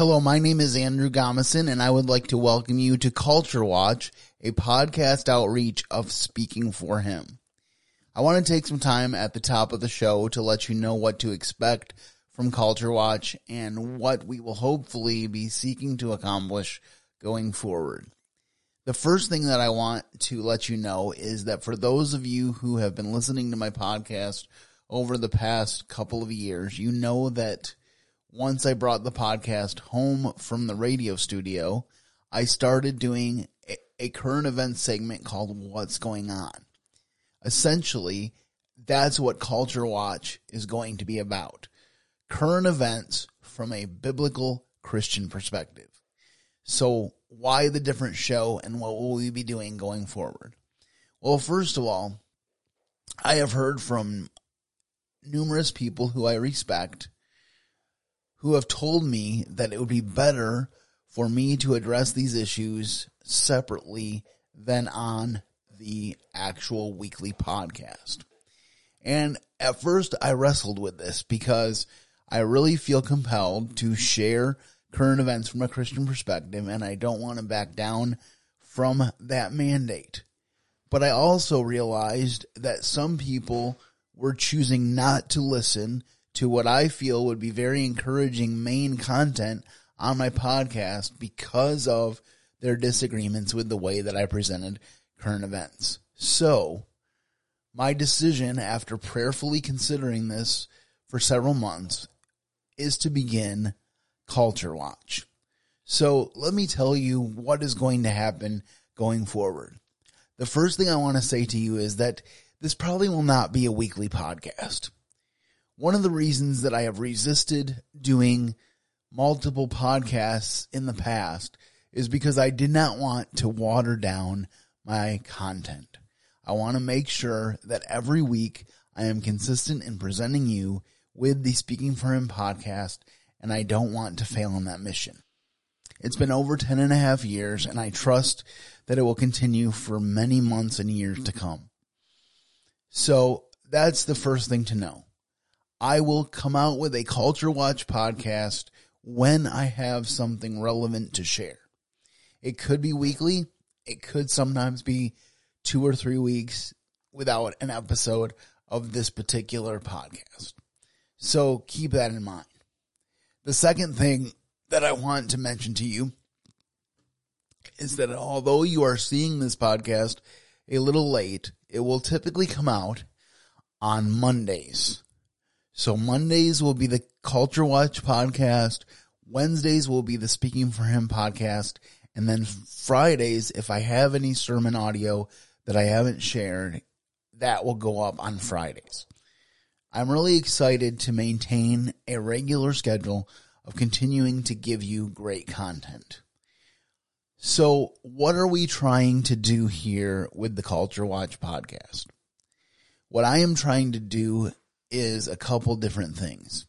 Hello, my name is Andrew Gomison, and I would like to welcome you to Culture Watch, a podcast outreach of Speaking for Him. I want to take some time at the top of the show to let you know what to expect from Culture Watch and what we will hopefully be seeking to accomplish going forward. The first thing that I want to let you know is that for those of you who have been listening to my podcast over the past couple of years, you know that once I brought the podcast home from the radio studio, I started doing a, a current event segment called What's Going On. Essentially, that's what Culture Watch is going to be about. Current events from a biblical Christian perspective. So why the different show and what will we be doing going forward? Well, first of all, I have heard from numerous people who I respect who have told me that it would be better for me to address these issues separately than on the actual weekly podcast. And at first I wrestled with this because I really feel compelled to share current events from a Christian perspective and I don't want to back down from that mandate. But I also realized that some people were choosing not to listen to what I feel would be very encouraging main content on my podcast because of their disagreements with the way that I presented current events. So, my decision after prayerfully considering this for several months is to begin Culture Watch. So, let me tell you what is going to happen going forward. The first thing I want to say to you is that this probably will not be a weekly podcast. One of the reasons that I have resisted doing multiple podcasts in the past is because I did not want to water down my content. I want to make sure that every week I am consistent in presenting you with the Speaking for Him podcast, and I don't want to fail in that mission. It's been over 10 and a half years, and I trust that it will continue for many months and years to come. So that's the first thing to know. I will come out with a Culture Watch podcast when I have something relevant to share. It could be weekly. It could sometimes be two or three weeks without an episode of this particular podcast. So keep that in mind. The second thing that I want to mention to you is that although you are seeing this podcast a little late, it will typically come out on Mondays. So Mondays will be the Culture Watch podcast. Wednesdays will be the Speaking for Him podcast. And then Fridays, if I have any sermon audio that I haven't shared, that will go up on Fridays. I'm really excited to maintain a regular schedule of continuing to give you great content. So what are we trying to do here with the Culture Watch podcast? What I am trying to do is a couple different things.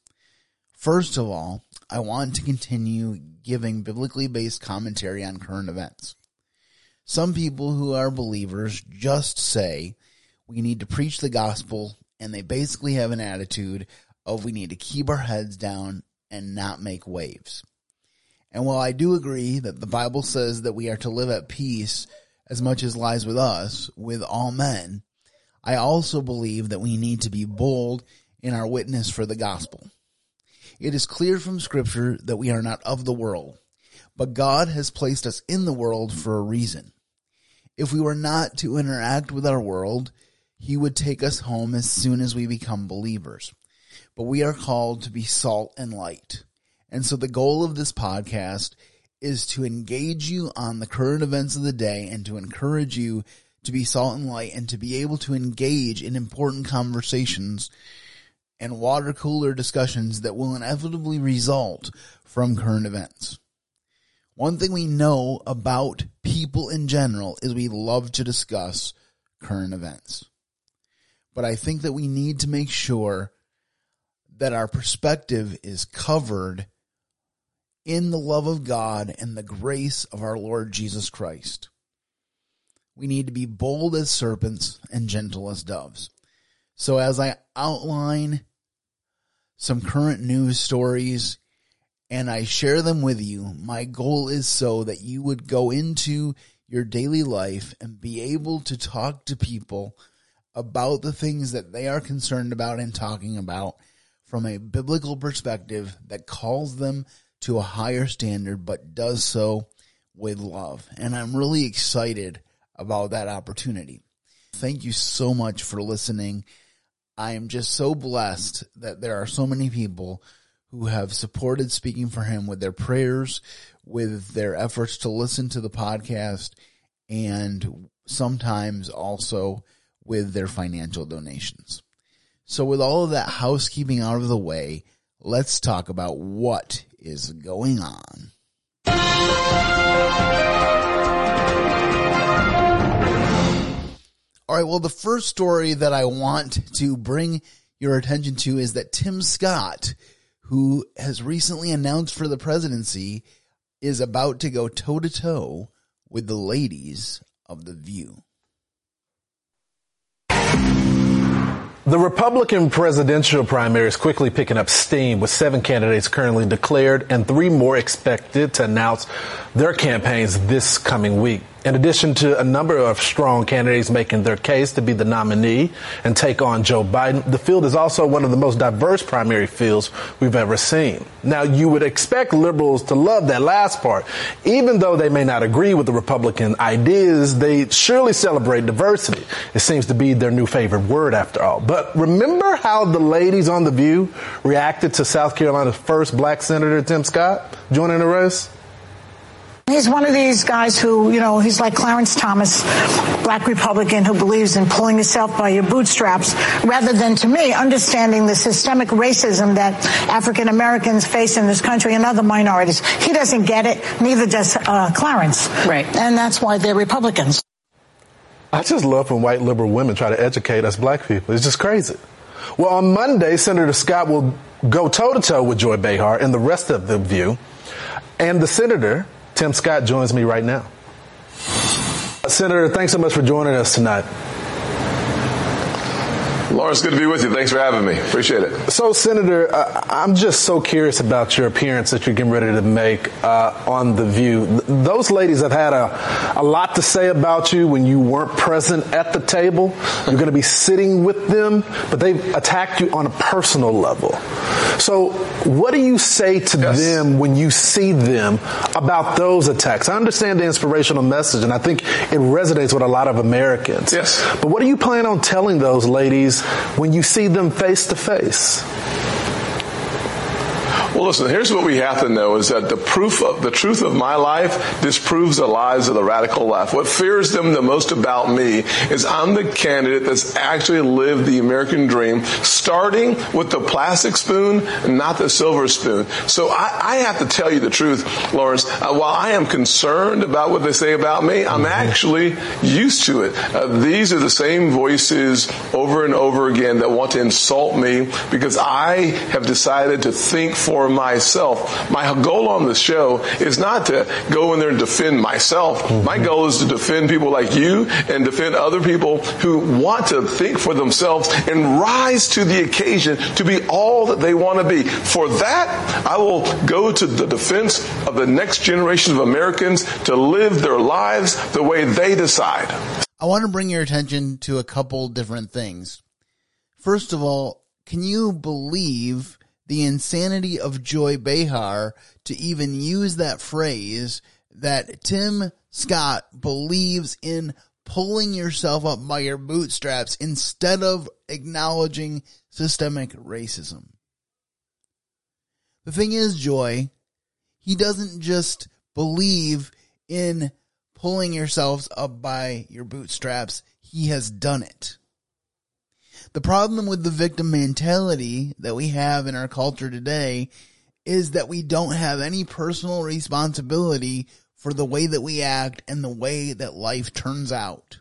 First of all, I want to continue giving biblically based commentary on current events. Some people who are believers just say we need to preach the gospel and they basically have an attitude of we need to keep our heads down and not make waves. And while I do agree that the Bible says that we are to live at peace as much as lies with us with all men, I also believe that we need to be bold in our witness for the gospel. It is clear from scripture that we are not of the world, but God has placed us in the world for a reason. If we were not to interact with our world, he would take us home as soon as we become believers. But we are called to be salt and light. And so the goal of this podcast is to engage you on the current events of the day and to encourage you to be salt and light and to be able to engage in important conversations and water cooler discussions that will inevitably result from current events. One thing we know about people in general is we love to discuss current events. But I think that we need to make sure that our perspective is covered in the love of God and the grace of our Lord Jesus Christ. We need to be bold as serpents and gentle as doves. So as I outline some current news stories and I share them with you. My goal is so that you would go into your daily life and be able to talk to people about the things that they are concerned about and talking about from a biblical perspective that calls them to a higher standard, but does so with love. And I'm really excited about that opportunity. Thank you so much for listening. I am just so blessed that there are so many people who have supported Speaking for Him with their prayers, with their efforts to listen to the podcast, and sometimes also with their financial donations. So with all of that housekeeping out of the way, let's talk about what is going on. All right. Well, the first story that I want to bring your attention to is that Tim Scott, who has recently announced for the presidency, is about to go toe to toe with the ladies of The View. The Republican presidential primary is quickly picking up steam with seven candidates currently declared and three more expected to announce their campaigns this coming week. In addition to a number of strong candidates making their case to be the nominee and take on Joe Biden, the field is also one of the most diverse primary fields we've ever seen. Now, you would expect liberals to love that last part. Even though they may not agree with the Republican ideas, they surely celebrate diversity. It seems to be their new favorite word after all. But remember how the ladies on The View reacted to South Carolina's first black senator, Tim Scott, joining the race? He's one of these guys who, you know, he's like Clarence Thomas, black Republican who believes in pulling yourself by your bootstraps rather than, to me, understanding the systemic racism that African Americans face in this country and other minorities. He doesn't get it, neither does uh, Clarence. Right. And that's why they're Republicans. I just love when white liberal women try to educate us black people. It's just crazy. Well, on Monday, Senator Scott will go toe to toe with Joy Behar and the rest of the view. And the senator Tim Scott joins me right now. Senator, thanks so much for joining us tonight. Lawrence, good to be with you. Thanks for having me. Appreciate it. So, Senator, uh, I'm just so curious about your appearance that you're getting ready to make uh, on The View. Th- those ladies have had a, a lot to say about you when you weren't present at the table. You're going to be sitting with them, but they've attacked you on a personal level. So, what do you say to Yes. them when you see them about those attacks? I understand the inspirational message, and I think it resonates with a lot of Americans. Yes. But what do you plan on telling those ladies when you see them face to face? Well, listen, here's what we have to know is that the proof of the truth of my life disproves the lies of the radical left. What fears them the most about me is I'm the candidate that's actually lived the American dream, starting with the plastic spoon, not the silver spoon. So I, I have to tell you the truth, Lawrence. Uh, while I am concerned about what they say about me, I'm actually used to it. Uh, these are the same voices over and over again that want to insult me because I have decided to think for myself. My goal on the show is not to go in there and defend myself. Mm-hmm. My goal is to defend people like you and defend other people who want to think for themselves and rise to the occasion to be all that they want to be. For that, I will go to the defense of the next generation of Americans to live their lives the way they decide. I want to bring your attention to a couple different things. First of all, can you believe the insanity of Joy Behar to even use that phrase that Tim Scott believes in pulling yourself up by your bootstraps instead of acknowledging systemic racism? The thing is, Joy, he doesn't just believe in pulling yourselves up by your bootstraps. He has done it. The problem with the victim mentality that we have in our culture today is that we don't have any personal responsibility for the way that we act and the way that life turns out.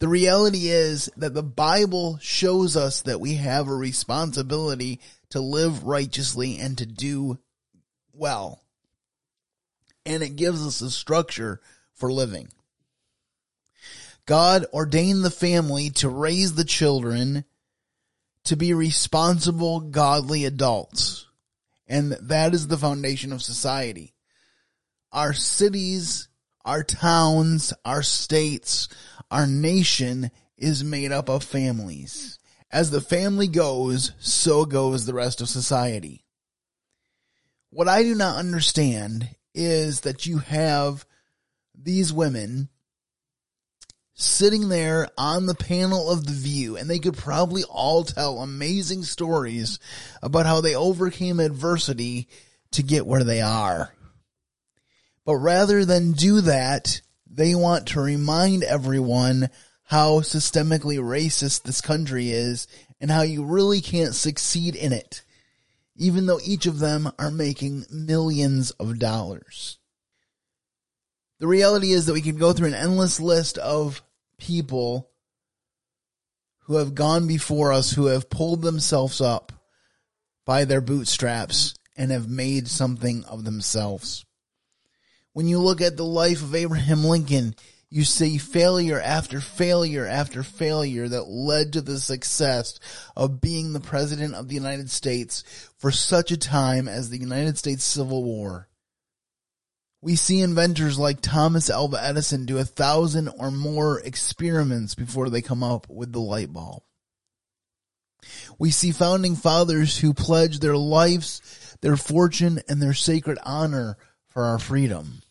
The reality is that the Bible shows us that we have a responsibility to live righteously and to do well. And it gives us a structure for living. God ordained the family to raise the children to be responsible, godly adults. And that is the foundation of society. Our cities, our towns, our states, our nation is made up of families. As the family goes, so goes the rest of society. What I do not understand is that you have these women sitting there on the panel of The View, and they could probably all tell amazing stories about how they overcame adversity to get where they are. But rather than do that, they want to remind everyone how systemically racist this country is and how you really can't succeed in it, even though each of them are making millions of dollars. The reality is that we could go through an endless list of people who have gone before us who have pulled themselves up by their bootstraps and have made something of themselves. When you look at the life of Abraham Lincoln, you see failure after failure after failure that led to the success of being the president of the United States for such a time as the United States Civil War. We see inventors like Thomas Alva Edison do a thousand or more experiments before they come up with the light bulb. We see founding fathers who pledge their lives, their fortune, and their sacred honor for our freedom.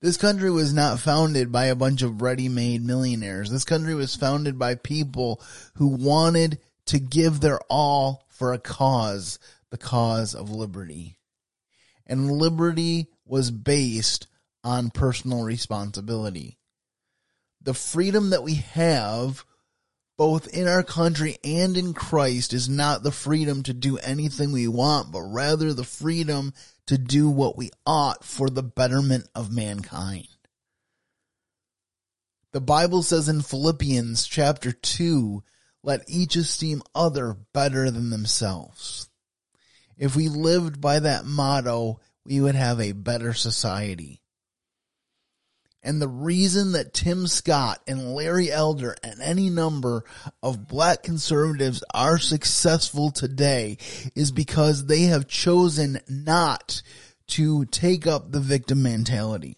This country was not founded by a bunch of ready-made millionaires. This country was founded by people who wanted to give their all for a cause, the cause of liberty and liberty was based on personal responsibility. The freedom that we have both in our country and in Christ is not the freedom to do anything we want, but rather the freedom to do what we ought for the betterment of mankind. The Bible says in Philippians chapter 2, let each esteem other better than themselves. If we lived by that motto, we would have a better society. And the reason that Tim Scott and Larry Elder and any number of black conservatives are successful today is because they have chosen not to take up the victim mentality.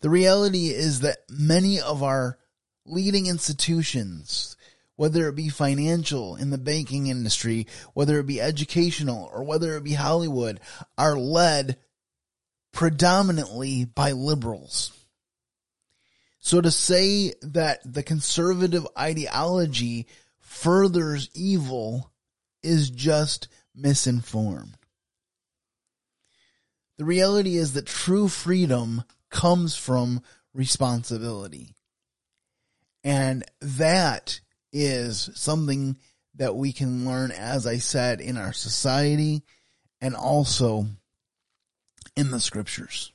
The reality is that many of our leading institutions, whether it be financial in the banking industry, whether it be educational, or whether it be Hollywood, are led predominantly by liberals. So to say that the conservative ideology furthers evil is just misinformed. The reality is that true freedom comes from responsibility. And that is something that we can learn, as I said, in our society and also in the scriptures.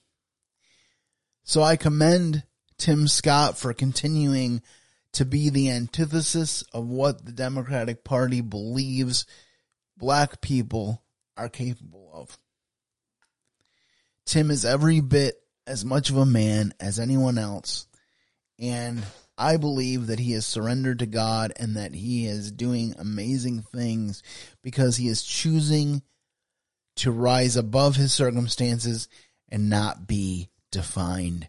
So I commend Tim Scott for continuing to be the antithesis of what the Democratic Party believes black people are capable of. Tim is every bit as much of a man as anyone else, and I believe that he has surrendered to God and that he is doing amazing things because he is choosing to rise above his circumstances and not be defined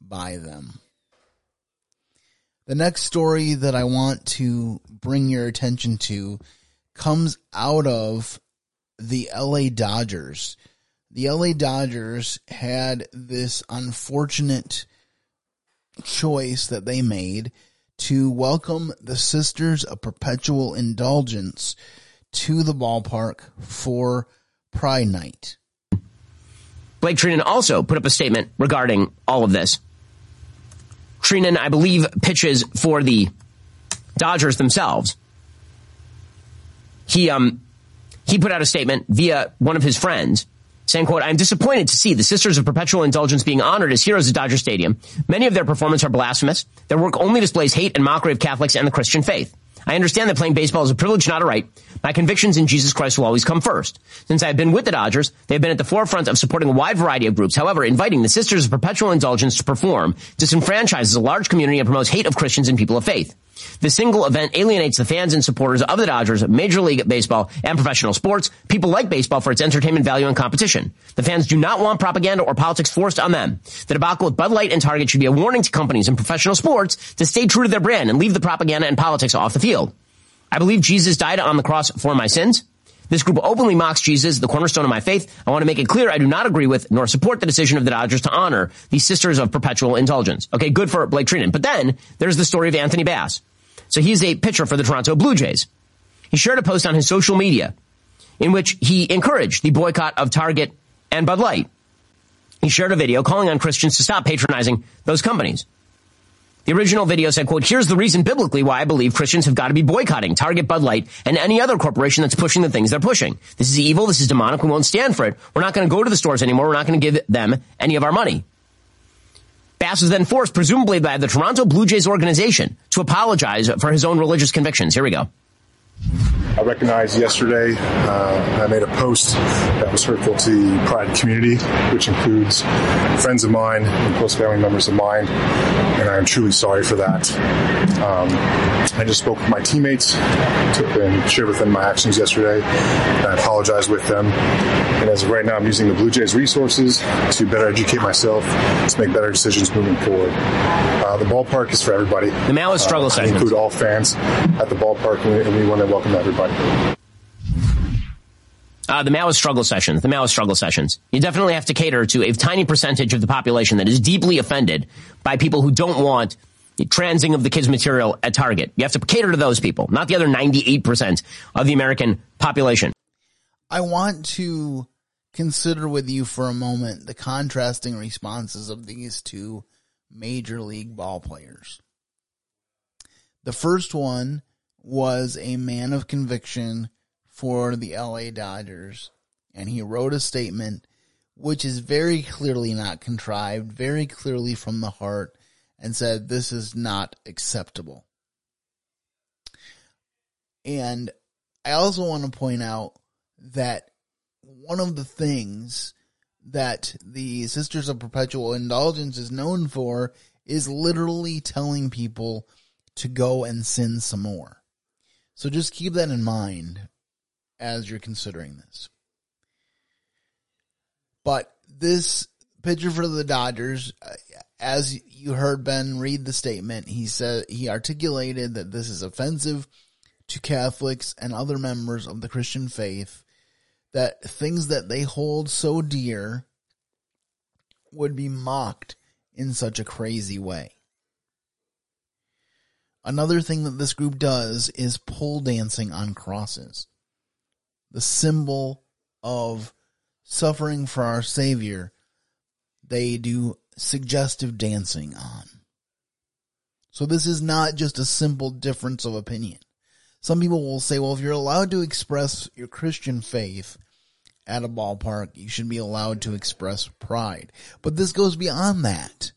by them. The next story that I want to bring your attention to comes out of the LA Dodgers. The LA Dodgers had this unfortunate choice that they made to welcome the Sisters of Perpetual Indulgence to the ballpark for Pride Night. Blake Treinen also put up a statement regarding all of this. Treinen, I believe, pitches for the Dodgers themselves. He um he put out a statement via one of his friends saying, quote, I'm disappointed to see the Sisters of Perpetual Indulgence being honored as heroes at Dodger Stadium. Many of their performances are blasphemous. Their work only displays hate and mockery of Catholics and the Christian faith. I understand that playing baseball is a privilege, not a right. My convictions in Jesus Christ will always come first. Since I have been with the Dodgers, they have been at the forefront of supporting a wide variety of groups. However, inviting the Sisters of Perpetual Indulgence to perform disenfranchises a large community and promotes hate of Christians and people of faith. The single event alienates the fans and supporters of the Dodgers, Major League Baseball, and professional sports. People like baseball for its entertainment value and competition. The fans do not want propaganda or politics forced on them. The debacle with Bud Light and Target should be a warning to companies in professional sports to stay true to their brand and leave the propaganda and politics off the field. I believe Jesus died on the cross for my sins. This group openly mocks Jesus, the cornerstone of my faith. I want to make it clear I do not agree with nor support the decision of the Dodgers to honor these sisters of perpetual indulgence. Okay, good for Blake Treinen. But then there's the story of Anthony Bass. So he's a pitcher for the Toronto Blue Jays. He shared a post on his social media in which he encouraged the boycott of Target and Bud Light. He shared a video calling on Christians to stop patronizing those companies. The original video said, quote, here's the reason biblically why I believe Christians have got to be boycotting Target, Bud Light, and any other corporation that's pushing the things they're pushing. This is evil. This is demonic. We won't stand for it. We're not going to go to the stores anymore. We're not going to give them any of our money. Bass was then forced, presumably by the Toronto Blue Jays organization, to apologize for his own religious convictions. Here we go. I recognized yesterday uh, I made a post that was hurtful to the Pride community, which includes friends of mine and close family members of mine, and I am truly sorry for that. Um, I just spoke with my teammates and shared with them my actions yesterday. I apologize with them. And as of right now, I'm using the Blue Jays resources to better educate myself, to make better decisions moving forward. Uh, the ballpark is for everybody. The Maoist struggle uh, sessions. include all fans at the ballpark, and we, and we want to welcome everybody. Uh, the Maoist struggle sessions, the Maoist struggle sessions. You definitely have to cater to a tiny percentage of the population that is deeply offended by people who don't want the transing of the kids' material at Target. You have to cater to those people, not the other 98% of the American population. I want to consider with you for a moment the contrasting responses of these two major league ball players. The first one was a man of conviction for the LA Dodgers, and he wrote a statement which is very clearly not contrived, very clearly from the heart, and said, This is not acceptable. And I also want to point out that one of the things that the Sisters of Perpetual Indulgence is known for is literally telling people to go and sin some more. So just keep that in mind as you're considering this. But this pitcher for the Dodgers, uh, as you heard Ben read the statement, he said he articulated that this is offensive to Catholics and other members of the Christian faith, that things that they hold so dear would be mocked in such a crazy way. Another thing that this group does is pole dancing on crosses. The symbol of suffering for our Savior, they do suggestive dancing on. So this is not just a simple difference of opinion. Some people will say, well, if you're allowed to express your Christian faith at a ballpark, you should be allowed to express pride. But this goes beyond that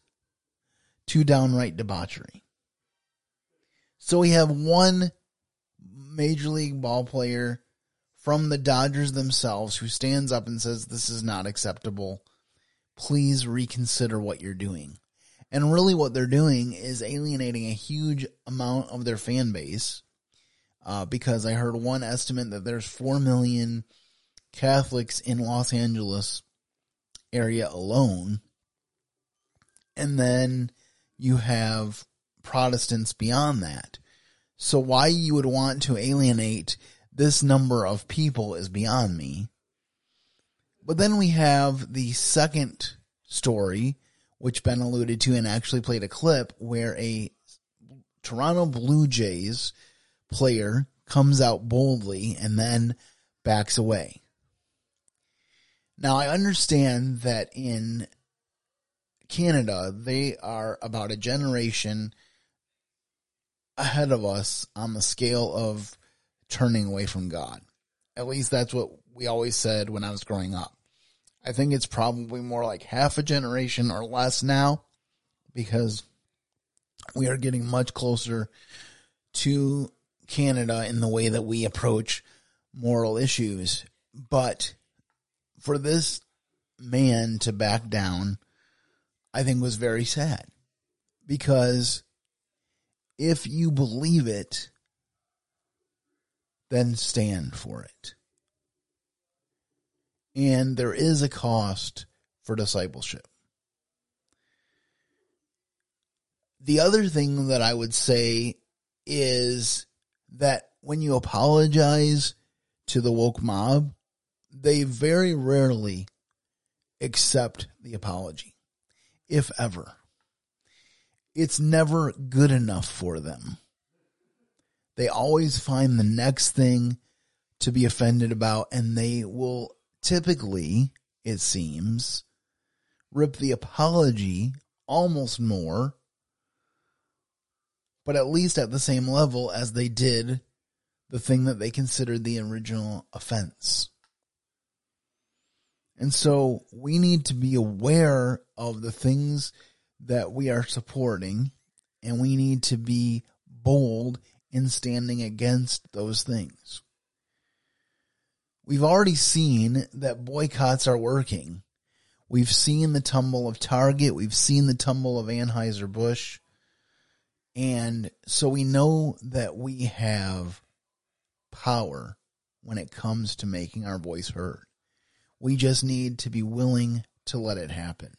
to downright debauchery. So we have one major league ball player from the Dodgers themselves who stands up and says, This is not acceptable. Please reconsider what you're doing. And really, what they're doing is alienating a huge amount of their fan base. Uh, because I heard one estimate that there's 4 million Catholics in Los Angeles area alone. And then you have Protestants beyond that. So why you would want to alienate this number of people is beyond me. But then we have the second story, which Ben alluded to and actually played a clip where a Toronto Blue Jays player comes out boldly and then backs away. Now I understand that in Canada, they are about a generation ahead of us on the scale of turning away from God. At least that's what we always said when I was growing up. I think it's probably more like half a generation or less now because we are getting much closer to Canada in the way that we approach moral issues. But for this man to back down, I think was very sad because if you believe it, then stand for it. And there is a cost for discipleship. The other thing that I would say is that when you apologize to the woke mob, they very rarely accept the apology, if ever. It's never good enough for them. They always find the next thing to be offended about, and they will typically, it seems, rip the apology almost more, but at least at the same level as they did the thing that they considered the original offense. And so we need to be aware of the things that we are supporting and we need to be bold in standing against those things. We've already seen that boycotts are working. We've seen the tumble of Target. We've seen the tumble of Anheuser-Busch. And so we know that we have power when it comes to making our voice heard. We just need to be willing to let it happen.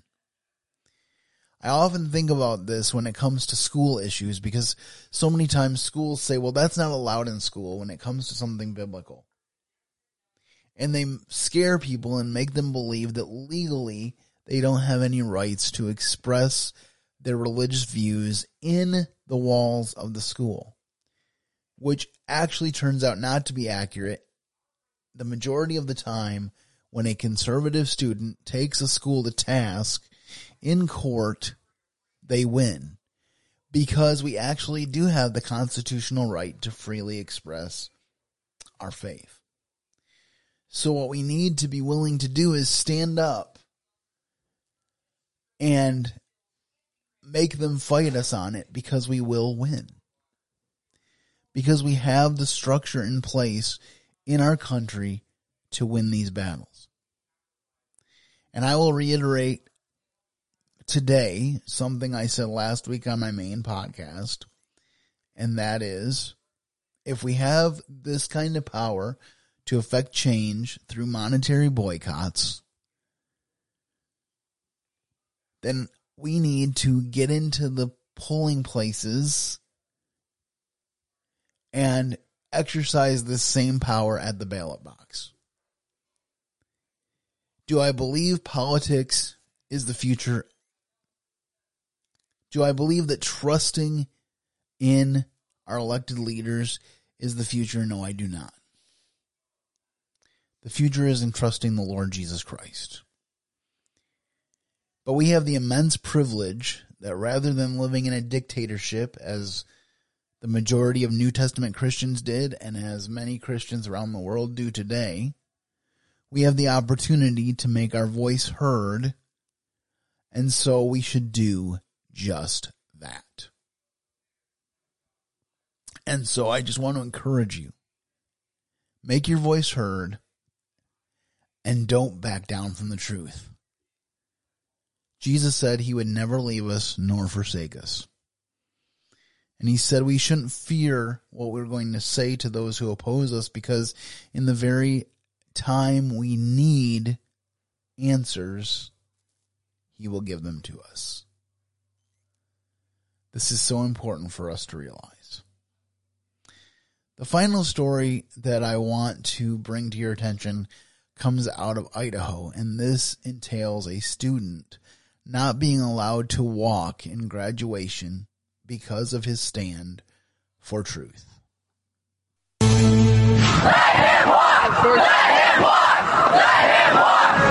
I often think about this when it comes to school issues because so many times schools say, well, that's not allowed in school when it comes to something biblical. And they scare people and make them believe that legally they don't have any rights to express their religious views in the walls of the school, which actually turns out not to be accurate. The majority of the time, when a conservative student takes a school to task in court, they win because we actually do have the constitutional right to freely express our faith. So what we need to be willing to do is stand up and make them fight us on it because we will win. Because we have the structure in place in our country to win these battles. And I will reiterate today something I said last week on my main podcast, and that is if we have this kind of power to affect change through monetary boycotts, then we need to get into the polling places and exercise this same power at the ballot box. Do I believe politics is the future? Do I believe that trusting in our elected leaders is the future? No, I do not. The future is in trusting the Lord Jesus Christ. But we have the immense privilege that rather than living in a dictatorship as the majority of New Testament Christians did and as many Christians around the world do today, we have the opportunity to make our voice heard, and so we should do just that. And so I just want to encourage you make your voice heard and don't back down from the truth. Jesus said he would never leave us nor forsake us. And he said we shouldn't fear what we're going to say to those who oppose us because in the very time we need answers, he will give them to us. This is so important for us to realize. The final story that I want to bring to your attention comes out of Idaho, and this entails a student not being allowed to walk in graduation because of his stand for truth.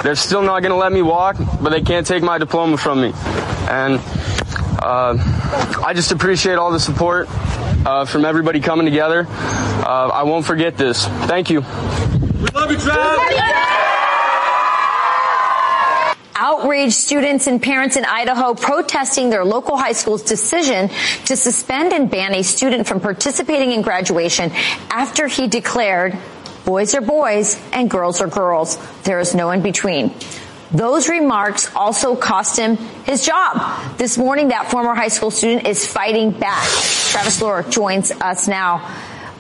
They're still not going to let me walk, but they can't take my diploma from me. And I just appreciate all the support uh, from everybody coming together. Uh, I won't forget this. Thank you. We love you, Trav. Outraged students and parents in Idaho protesting their local high school's decision to suspend and ban a student from participating in graduation after he declared boys are boys and girls are girls. There is no in between. Those remarks also cost him his job. This morning, that former high school student is fighting back. Travis Lohr joins us now.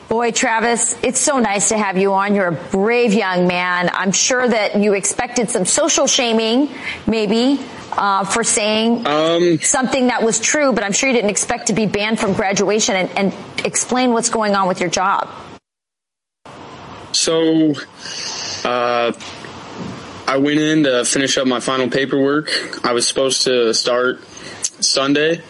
Boy, Travis, it's so nice to have you on. You're a brave young man. I'm sure that you expected some social shaming, maybe, uh, for saying um, something that was true, but I'm sure you didn't expect to be banned from graduation and, and explain what's going on with your job. So, uh, I went in to finish up my final paperwork. I was supposed to start Sunday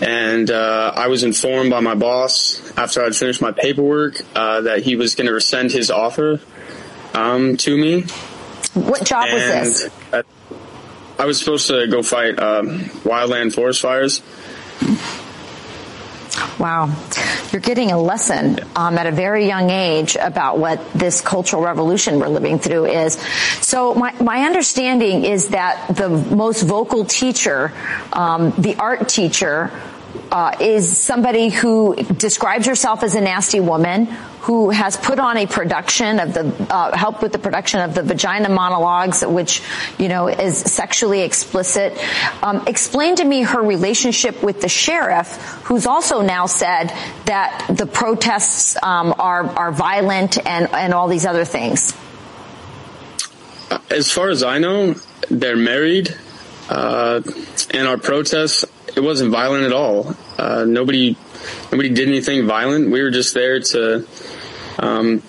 and uh, I was informed by my boss after I'd finished my paperwork uh, that he was going to rescind his offer um, to me. What job and was this? I was supposed to go fight um, wildland forest fires. Wow. You're getting a lesson um, at a very young age about what this cultural revolution we're living through is. So my, my understanding is that the most vocal teacher, um, the art teacher, uh, is somebody who describes herself as a nasty woman, who has put on a production of the uh, helped with the production of the vagina monologues, which you know is sexually explicit. Um, explain to me her relationship with the sheriff, who's also now said that the protests um, are are violent and and all these other things. As far as I know, they're married, uh, and our protests it wasn't violent at all. Uh, nobody nobody did anything violent. We were just there to um,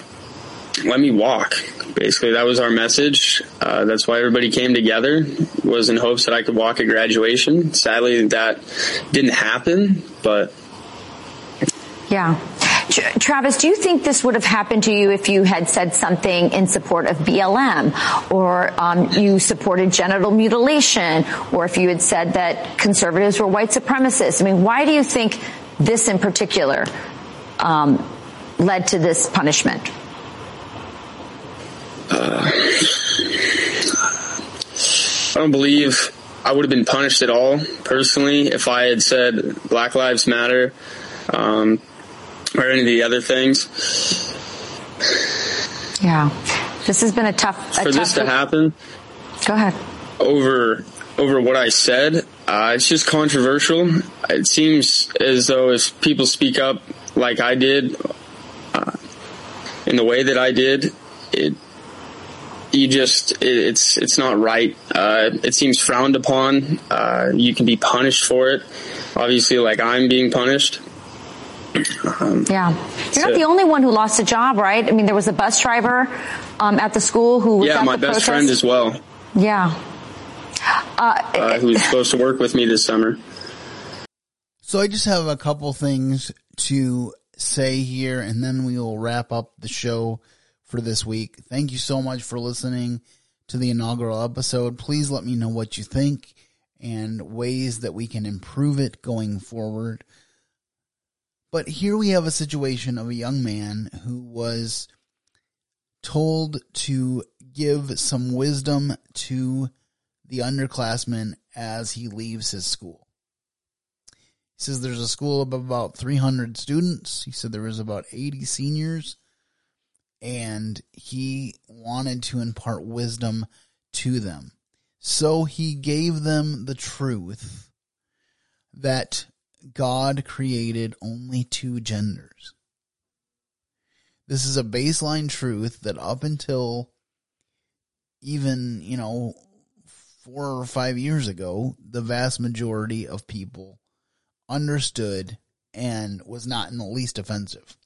let me walk. Basically, that was our message. Uh, that's why everybody came together. Was in hopes that I could walk at graduation. Sadly, that didn't happen. But yeah. Travis, do you think this would have happened to you if you had said something in support of BLM or um, you supported genital mutilation or if you had said that conservatives were white supremacists? I mean, why do you think this in particular um, led to this punishment? Uh, I don't believe I would have been punished at all personally if I had said Black Lives Matter. Um, or any of the other things. Yeah, this has been a tough. A For tough this to happen, go ahead. Over over what I said, uh, it's just controversial. It seems as though if people speak up like I did, uh, in the way that I did, it you just it, it's it's not right. Uh, it seems frowned upon. Uh, you can be punished for it. Obviously, like I'm being punished. Um, yeah. You're so, not the only one who lost a job, right? I mean, there was a bus driver um, at the school who was Yeah, my best protest. friend as well. Yeah. Uh, uh, who was supposed to work with me this summer. So I just have a couple things to say here, and then we will wrap up the show for this week. Thank you so much for listening to the inaugural episode. Please let me know what you think and ways that we can improve it going forward. But here we have a situation of a young man who was told to give some wisdom to the underclassmen as he leaves his school. He says there's a school of about 300 students. He said there was about 80 seniors and he wanted to impart wisdom to them. So he gave them the truth that God created only two genders. This is a baseline truth that up until even, you know, four or five years ago, the vast majority of people understood and was not in the least offensive.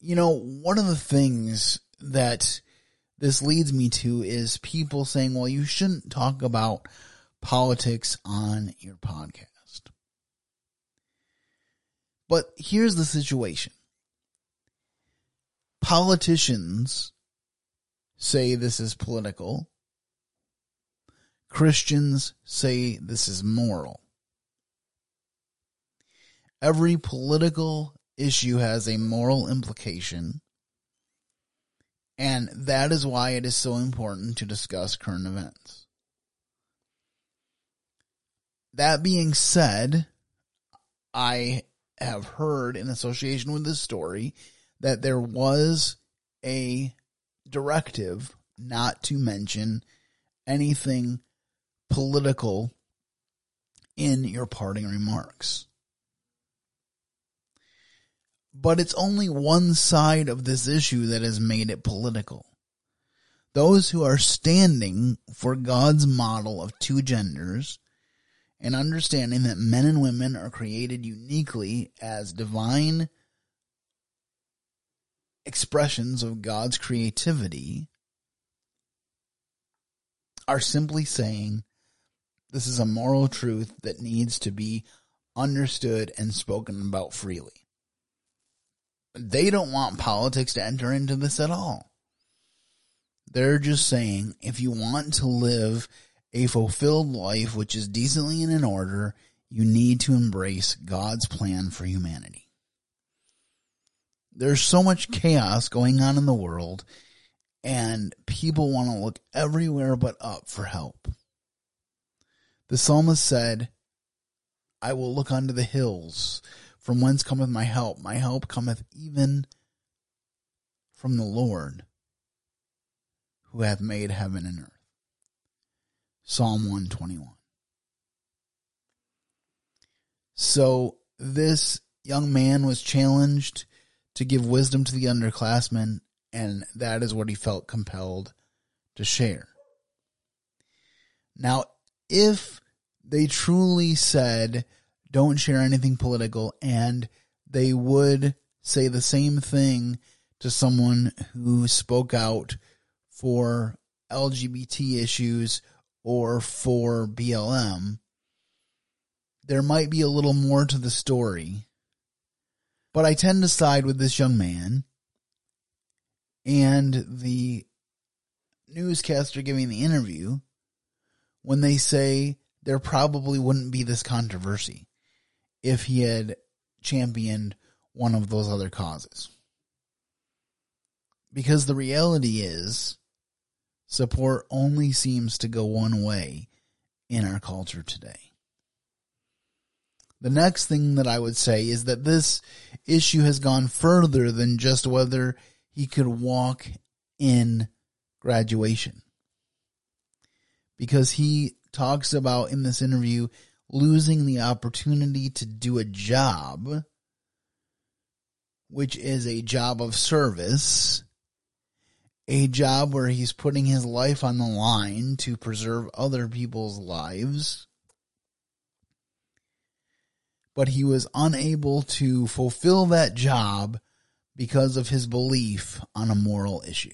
You know, one of the things that this leads me to is people saying, well, you shouldn't talk about politics on your podcast. But here's the situation. Politicians say this is political. Christians say this is moral. Every political issue has a moral implication. And that is why it is so important to discuss current events. That being said, I have heard in association with this story that there was a directive not to mention anything political in your parting remarks. But it's only one side of this issue that has made it political. Those who are standing for God's model of two genders and understanding that men and women are created uniquely as divine expressions of God's creativity are simply saying this is a moral truth that needs to be understood and spoken about freely. They don't want politics to enter into this at all. They're just saying if you want to live a fulfilled life which is decently and in order, you need to embrace God's plan for humanity. There's so much chaos going on in the world and people want to look everywhere but up for help. The psalmist said, I will look unto the hills, from whence cometh my help. My help cometh even from the Lord, who hath made heaven and earth. Psalm 121. So this young man was challenged to give wisdom to the underclassmen, and that is what he felt compelled to share. Now, if they truly said, don't share anything political, and they would say the same thing to someone who spoke out for LGBT issues or for BLM, there might be a little more to the story. But I tend to side with this young man and the newscaster giving the interview when they say there probably wouldn't be this controversy if he had championed one of those other causes. Because the reality is, support only seems to go one way in our culture today. The next thing that I would say is that this issue has gone further than just whether he could walk in graduation because he talks about in this interview losing the opportunity to do a job, which is a job of service, a job where he's putting his life on the line to preserve other people's lives. But he was unable to fulfill that job because of his belief on a moral issue.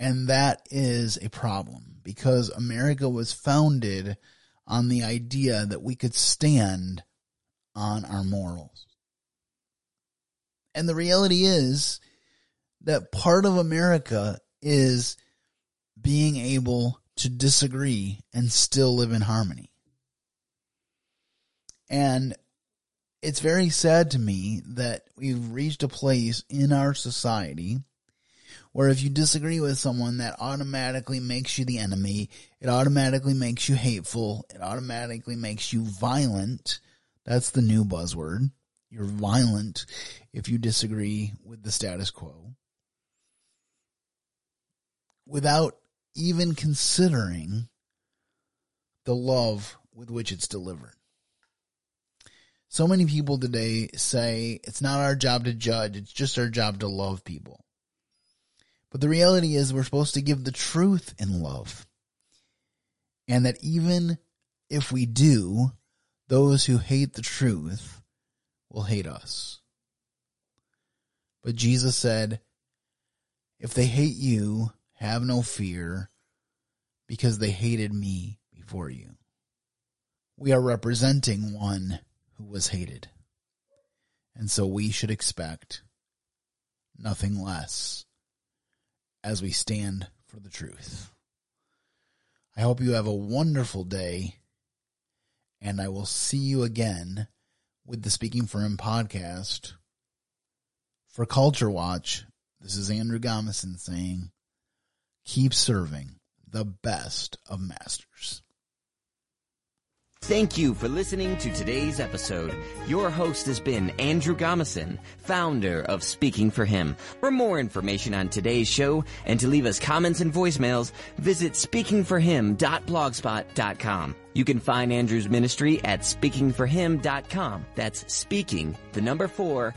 And that is a problem because America was founded on the idea that we could stand on our morals. And the reality is that part of America is being able to disagree and still live in harmony. And it's very sad to me that we've reached a place in our society where if you disagree with someone, that automatically makes you the enemy. It automatically makes you hateful. It automatically makes you violent. That's the new buzzword. You're violent if you disagree with the status quo. Without even considering the love with which it's delivered. So many people today say it's not our job to judge, it's just our job to love people. But the reality is, we're supposed to give the truth in love. And that even if we do, those who hate the truth will hate us. But Jesus said, if they hate you, have no fear because they hated me before you. We are representing one who was hated. And so we should expect nothing less as we stand for the truth. I hope you have a wonderful day, and I will see you again with the Speaking for Him podcast. For Culture Watch, this is Andrew Gomison saying, keep serving the best of masters. Thank you for listening to today's episode. Your host has been Andrew Gomison, founder of Speaking for Him. For more information on today's show and to leave us comments and voicemails, visit speakingforhim.blogspot.com. You can find Andrew's ministry at speakingforhim.com. That's speaking, the number four,